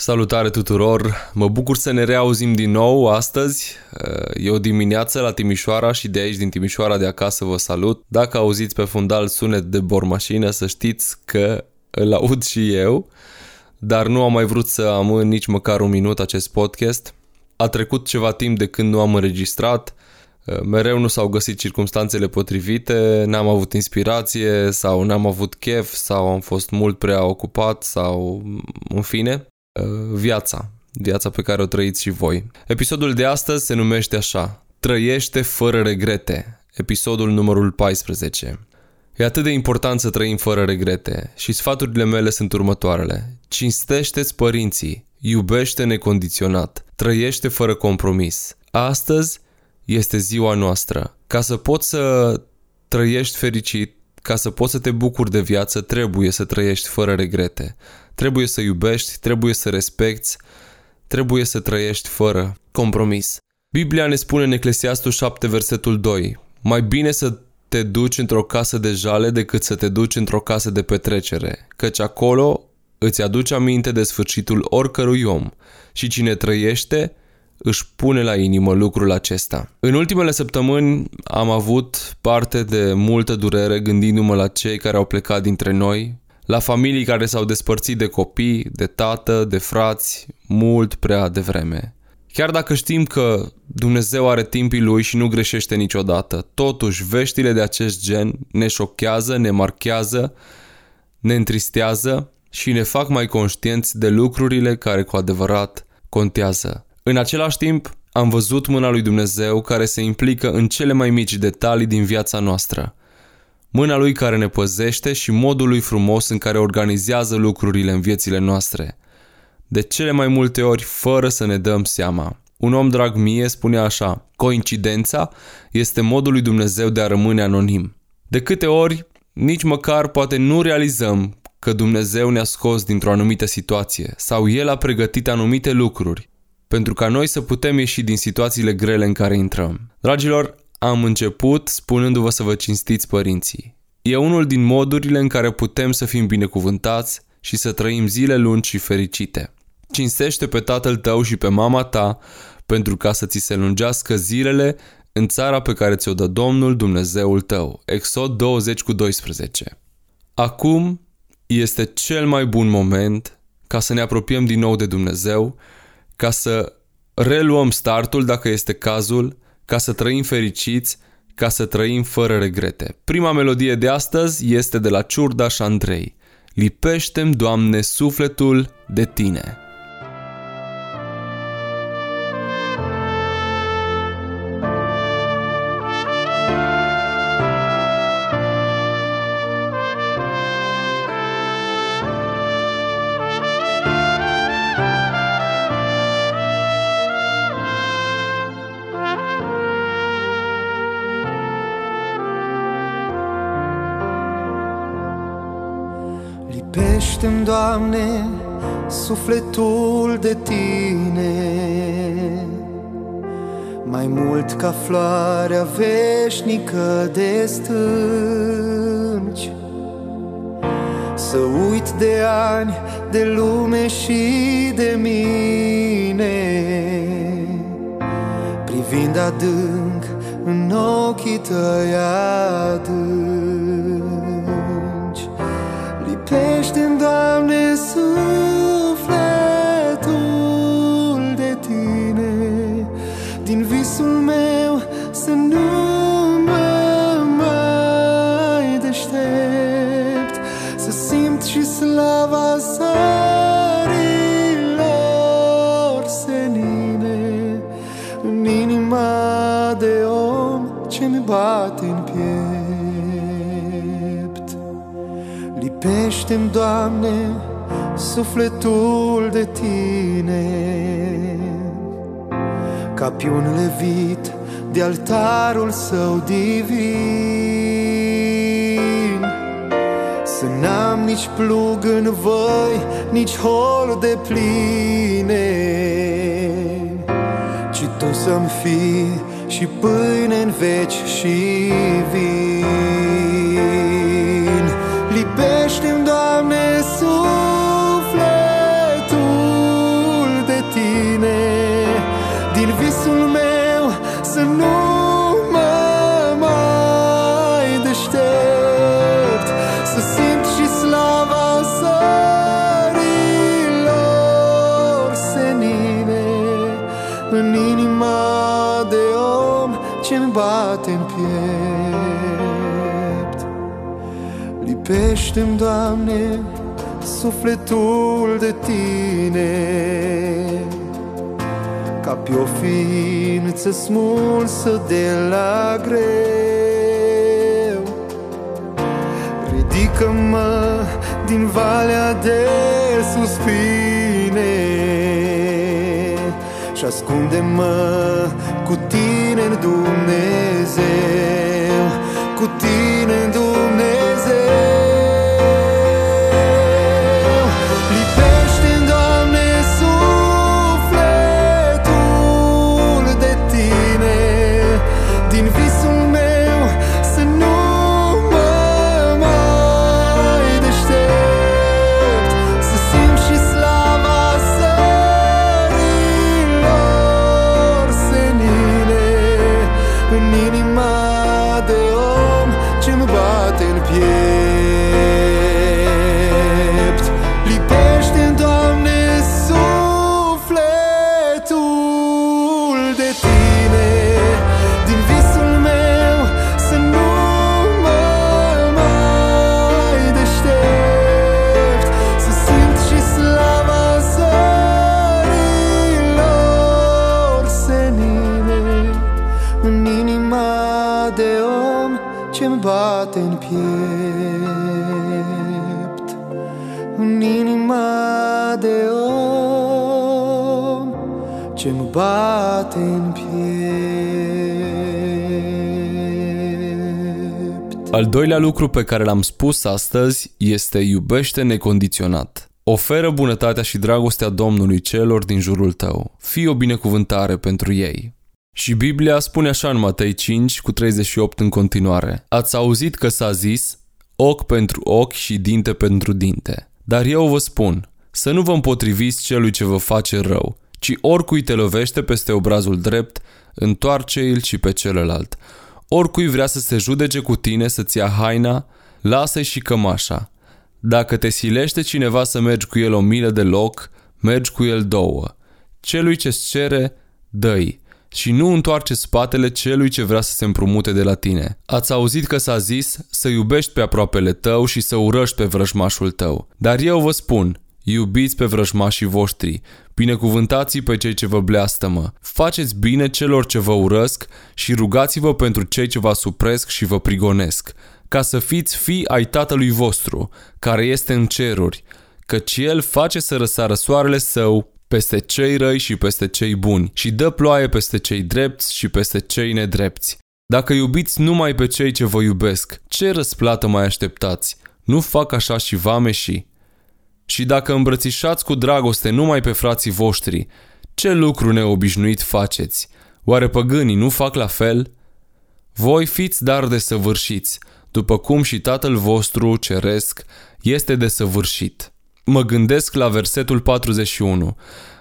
Salutare tuturor! Mă bucur să ne reauzim din nou astăzi. E o dimineață la Timișoara și de aici din Timișoara de acasă vă salut. Dacă auziți pe fundal sunet de bormașină, să știți că îl aud și eu, dar nu am mai vrut să amân nici măcar un minut acest podcast. A trecut ceva timp de când nu am înregistrat, mereu nu s-au găsit circumstanțele potrivite, n-am avut inspirație sau n-am avut chef sau am fost mult prea ocupat sau în fine. Uh, viața, viața pe care o trăiți și voi. Episodul de astăzi se numește așa, Trăiește fără regrete, episodul numărul 14. E atât de important să trăim fără regrete și sfaturile mele sunt următoarele. Cinstește-ți părinții, iubește necondiționat, trăiește fără compromis. Astăzi este ziua noastră. Ca să poți să trăiești fericit, ca să poți să te bucuri de viață, trebuie să trăiești fără regrete. Trebuie să iubești, trebuie să respecti, trebuie să trăiești fără compromis. Biblia ne spune în Eclesiastul 7, versetul 2, mai bine să te duci într-o casă de jale decât să te duci într-o casă de petrecere, căci acolo îți aduce aminte de sfârșitul oricărui om și cine trăiește își pune la inimă lucrul acesta. În ultimele săptămâni am avut parte de multă durere gândindu-mă la cei care au plecat dintre noi, la familii care s-au despărțit de copii, de tată, de frați, mult prea devreme. Chiar dacă știm că Dumnezeu are timpii lui și nu greșește niciodată, totuși veștile de acest gen ne șochează, ne marchează, ne întristează și ne fac mai conștienți de lucrurile care cu adevărat contează. În același timp, am văzut mâna lui Dumnezeu care se implică în cele mai mici detalii din viața noastră. Mâna lui care ne păzește și modul lui frumos în care organizează lucrurile în viețile noastre. De cele mai multe ori fără să ne dăm seama. Un om drag mie spunea așa, coincidența este modul lui Dumnezeu de a rămâne anonim. De câte ori, nici măcar poate nu realizăm că Dumnezeu ne-a scos dintr-o anumită situație sau El a pregătit anumite lucruri pentru ca noi să putem ieși din situațiile grele în care intrăm. Dragilor, am început spunându-vă să vă cinstiți părinții. E unul din modurile în care putem să fim binecuvântați și să trăim zile lungi și fericite. Cinstește pe tatăl tău și pe mama ta pentru ca să ți se lungească zilele în țara pe care ți-o dă Domnul Dumnezeul tău. Exod 20 cu 12. Acum este cel mai bun moment ca să ne apropiem din nou de Dumnezeu ca să reluăm startul dacă este cazul, ca să trăim fericiți, ca să trăim fără regrete. Prima melodie de astăzi este de la Ciurdaș și Andrei. Lipește-mi, Doamne, sufletul de Tine. Lipește-mi, Doamne, sufletul de Tine. Mai mult ca floarea veșnică de stânci. Să uit de ani, de lume și de mine. Privind adânc în ochii tăi adânc Lipește-mi, Doamne, sufletul de Tine. Din visul meu Lipește-mi, Doamne, sufletul de Tine. Ca piun levit de altarul său divin. Să n-am nici plug în voi, nici hol de pline Ci Tu să-mi fii și pâine în veci și vin Lipește-mi, Doamne, sufletul de Tine. Ca pe o ființă smulsă de la greu Ridică-mă din valea de suspine Și ascunde-mă cu tine în Dumnezeu Cu tine în Dumnezeu piept În inima de om ce-mi bate în piept Al doilea lucru pe care l-am spus astăzi este iubește necondiționat. Oferă bunătatea și dragostea Domnului celor din jurul tău. Fii o binecuvântare pentru ei. Și Biblia spune așa în Matei 5 cu 38 în continuare. Ați auzit că s-a zis ochi pentru ochi și dinte pentru dinte. Dar eu vă spun, să nu vă împotriviți celui ce vă face rău, ci oricui te lovește peste obrazul drept, întoarce-l și pe celălalt. Oricui vrea să se judece cu tine să-ți ia haina, lasă-i și cămașa. Dacă te silește cineva să mergi cu el o milă de loc, mergi cu el două. Celui ce-ți cere, dă-i și nu întoarce spatele celui ce vrea să se împrumute de la tine. Ați auzit că s-a zis să iubești pe aproapele tău și să urăști pe vrăjmașul tău. Dar eu vă spun, iubiți pe vrăjmașii voștri, binecuvântați pe cei ce vă bleastămă, faceți bine celor ce vă urăsc și rugați-vă pentru cei ce vă supresc și vă prigonesc, ca să fiți fii ai Tatălui vostru, care este în ceruri, căci El face să răsară soarele său peste cei răi și peste cei buni și dă ploaie peste cei drepți și peste cei nedrepți. Dacă iubiți numai pe cei ce vă iubesc, ce răsplată mai așteptați? Nu fac așa și vameșii? Și dacă îmbrățișați cu dragoste numai pe frații voștri, ce lucru neobișnuit faceți? Oare păgânii nu fac la fel? Voi fiți dar desăvârșiți, după cum și Tatăl vostru ceresc este desăvârșit. Mă gândesc la versetul 41.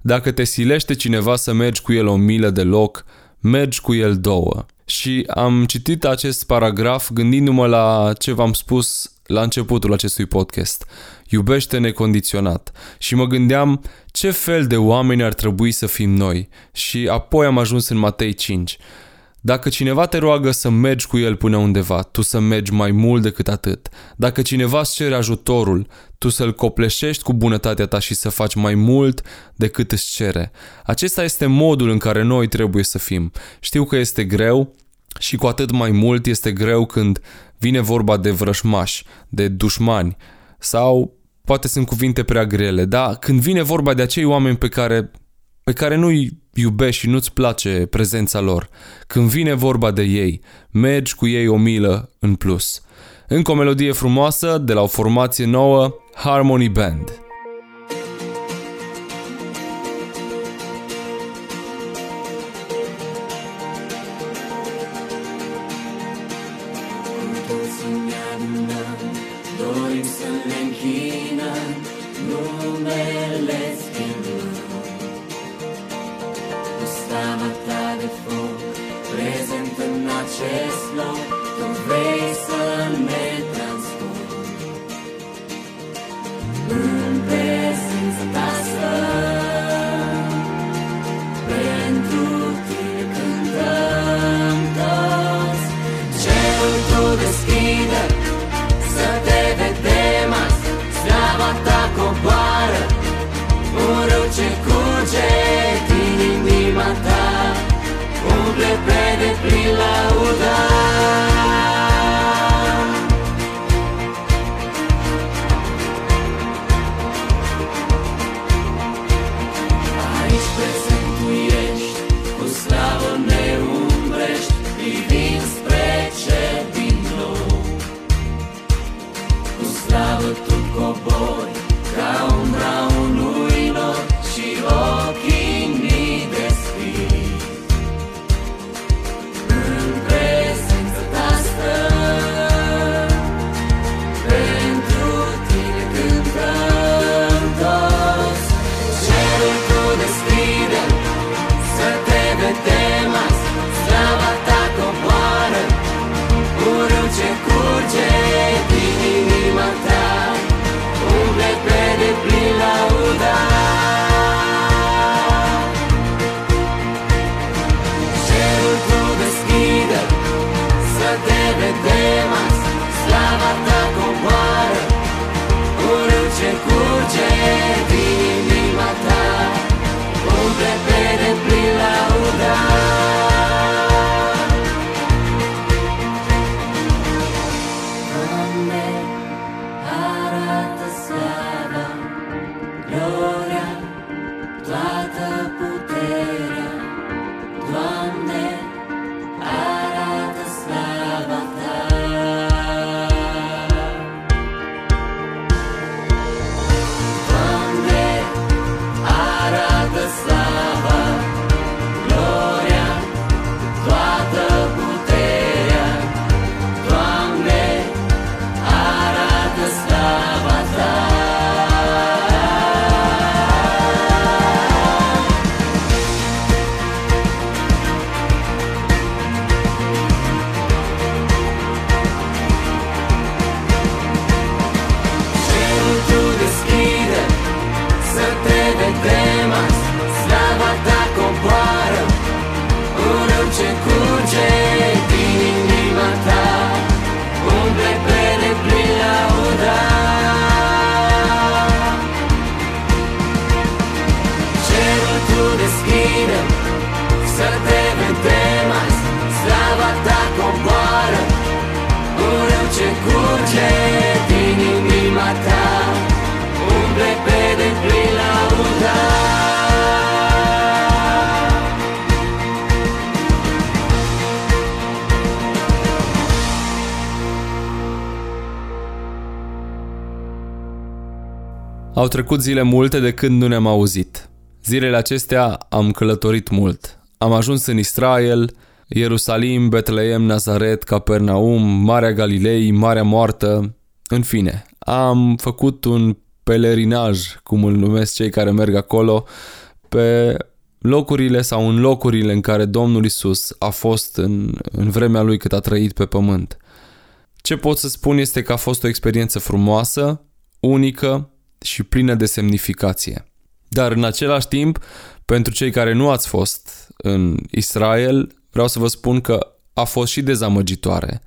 Dacă te silește cineva să mergi cu el o milă de loc, mergi cu el două. Și am citit acest paragraf gândindu-mă la ce v-am spus la începutul acestui podcast. Iubește necondiționat. Și mă gândeam ce fel de oameni ar trebui să fim noi. Și apoi am ajuns în Matei 5. Dacă cineva te roagă să mergi cu el până undeva, tu să mergi mai mult decât atât. Dacă cineva îți cere ajutorul, tu să-l copleșești cu bunătatea ta și să faci mai mult decât îți cere. Acesta este modul în care noi trebuie să fim. Știu că este greu și cu atât mai mult este greu când vine vorba de vrășmași, de dușmani sau poate sunt cuvinte prea grele, dar când vine vorba de acei oameni pe care pe care nu-i iubești și nu-ți place prezența lor. Când vine vorba de ei, mergi cu ei o milă în plus. Încă o melodie frumoasă de la o formație nouă, Harmony Band. Au trecut zile multe de când nu ne-am auzit. Zilele acestea am călătorit mult. Am ajuns în Israel, Ierusalim, Betleem, Nazaret, Capernaum, Marea Galilei, Marea Moartă, în fine. Am făcut un pelerinaj, cum îl numesc cei care merg acolo, pe locurile sau în locurile în care Domnul Isus a fost în, în vremea lui cât a trăit pe pământ. Ce pot să spun este că a fost o experiență frumoasă, unică și plină de semnificație. Dar în același timp, pentru cei care nu ați fost în Israel, vreau să vă spun că a fost și dezamăgitoare.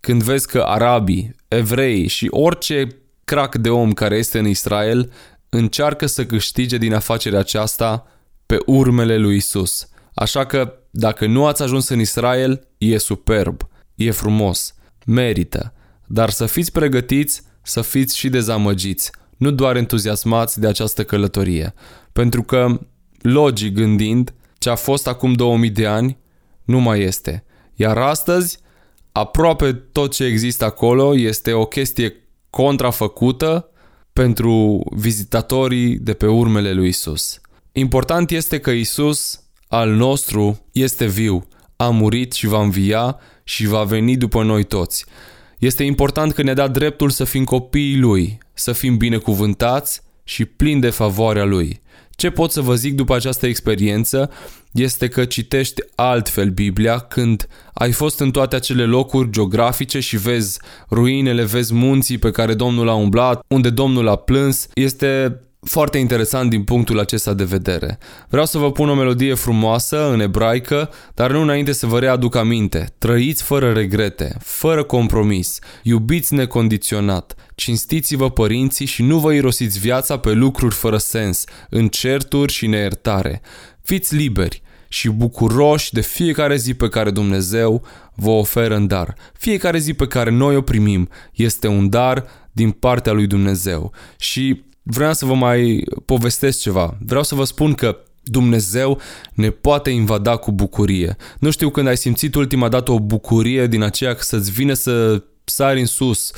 Când vezi că arabii, evrei și orice crac de om care este în Israel încearcă să câștige din afacerea aceasta pe urmele lui Isus. Așa că dacă nu ați ajuns în Israel, e superb, e frumos, merită, dar să fiți pregătiți să fiți și dezamăgiți, nu doar entuziasmați de această călătorie, pentru că, logic gândind, ce a fost acum 2000 de ani nu mai este. Iar astăzi, aproape tot ce există acolo este o chestie contrafăcută pentru vizitatorii de pe urmele lui Isus. Important este că Isus, al nostru, este viu, a murit și va învia și va veni după noi toți. Este important că ne-a dat dreptul să fim copiii Lui, să fim binecuvântați și plini de favoarea Lui. Ce pot să vă zic după această experiență este că citești altfel Biblia când ai fost în toate acele locuri geografice și vezi ruinele, vezi munții pe care Domnul a umblat, unde Domnul a plâns. Este foarte interesant din punctul acesta de vedere. Vreau să vă pun o melodie frumoasă în ebraică, dar nu înainte să vă readuc aminte. Trăiți fără regrete, fără compromis, iubiți necondiționat, cinstiți-vă părinții și nu vă irosiți viața pe lucruri fără sens, în certuri și neiertare. Fiți liberi și bucuroși de fiecare zi pe care Dumnezeu vă oferă în dar. Fiecare zi pe care noi o primim este un dar din partea lui Dumnezeu. Și vreau să vă mai povestesc ceva. Vreau să vă spun că Dumnezeu ne poate invada cu bucurie. Nu știu când ai simțit ultima dată o bucurie din aceea că să-ți vine să sari în sus,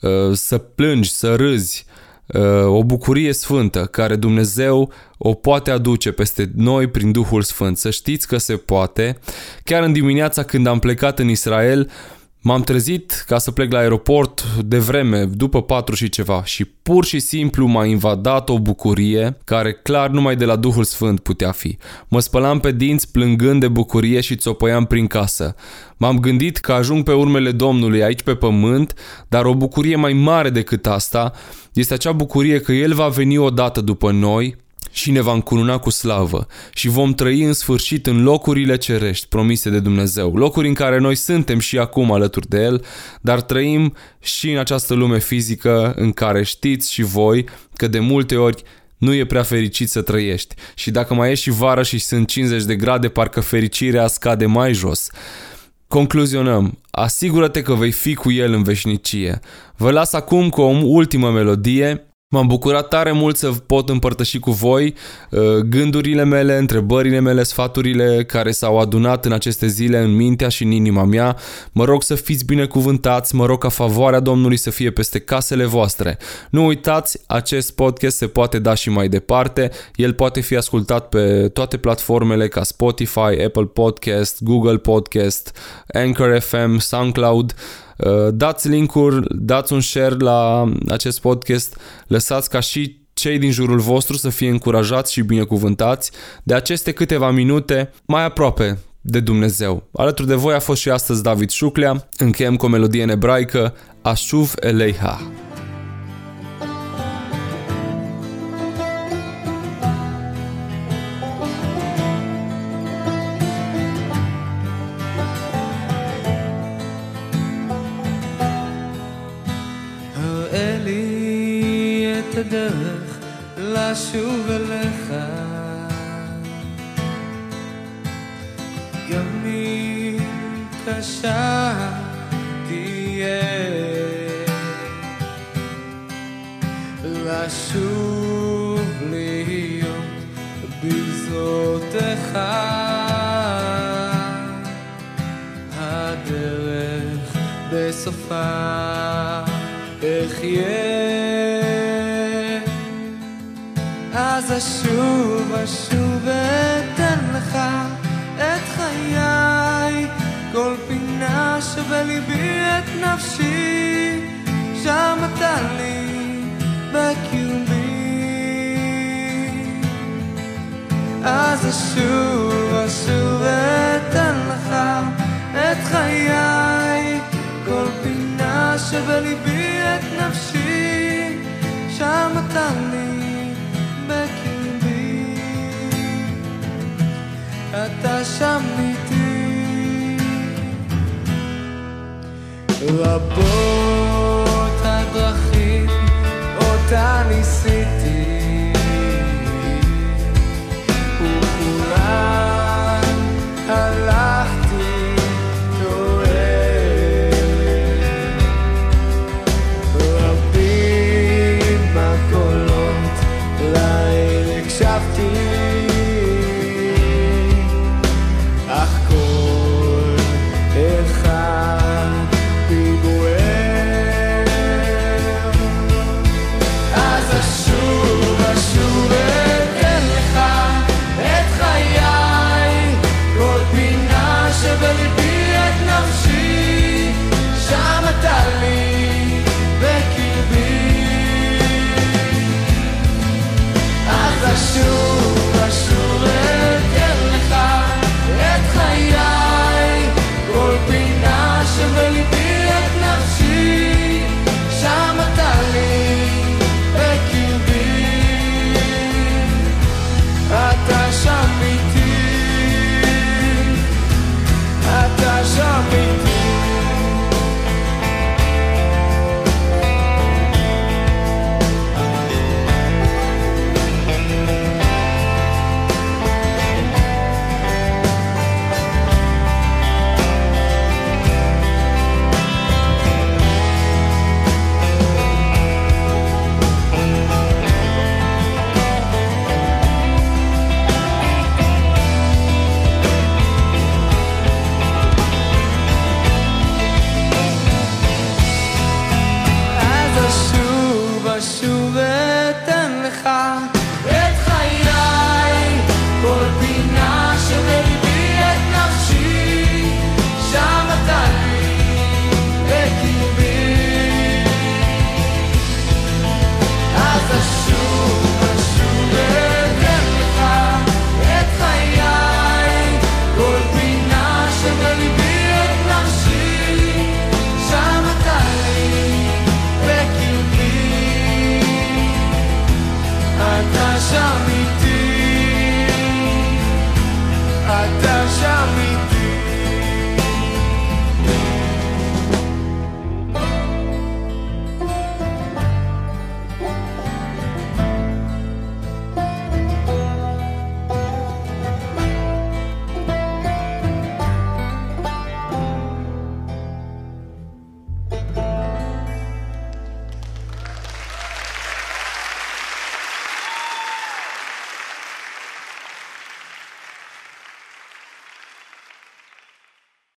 uh, să plângi, să râzi, uh, o bucurie sfântă care Dumnezeu o poate aduce peste noi prin Duhul Sfânt. Să știți că se poate. Chiar în dimineața când am plecat în Israel, M-am trezit ca să plec la aeroport de vreme, după patru și ceva și pur și simplu m-a invadat o bucurie care clar numai de la Duhul Sfânt putea fi. Mă spălam pe dinți plângând de bucurie și țopăiam prin casă. M-am gândit că ajung pe urmele Domnului aici pe pământ, dar o bucurie mai mare decât asta este acea bucurie că El va veni odată după noi și ne va încununa cu slavă și vom trăi în sfârșit în locurile cerești promise de Dumnezeu, locuri în care noi suntem și acum alături de El, dar trăim și în această lume fizică în care știți și voi că de multe ori nu e prea fericit să trăiești și dacă mai e și vară și sunt 50 de grade, parcă fericirea scade mai jos. Concluzionăm, asigură-te că vei fi cu el în veșnicie. Vă las acum cu o ultimă melodie M-am bucurat tare mult să pot împărtăși cu voi uh, gândurile mele, întrebările mele, sfaturile care s-au adunat în aceste zile în mintea și în inima mea. Mă rog să fiți binecuvântați, mă rog ca favoarea Domnului să fie peste casele voastre. Nu uitați, acest podcast se poate da și mai departe. El poate fi ascultat pe toate platformele ca Spotify, Apple Podcast, Google Podcast, Anchor FM, SoundCloud. Uh, dați link-uri, dați un share la acest podcast, lăsați ca și cei din jurul vostru să fie încurajați și binecuvântați de aceste câteva minute mai aproape de Dumnezeu. Alături de voi a fost și astăzi David Șuclea. Încheiem cu o melodie în ebraică, Ashuv Eleiha. הדרך לשוב אליך. גם אם קשה תהיה לשוב להיות בגזרותיך. הדרך בסופה אחיה אז אשוב, אשוב ואתן לך את חיי, כל פינה שבליבי את נפשי, שם אתה לי בקיומי. אז אשוב, אשוב ואתן לך את חיי, כל פינה שבליבי את נפשי, שם אתה לי אתה שם איתי. רבות הדרכים אותה ישראל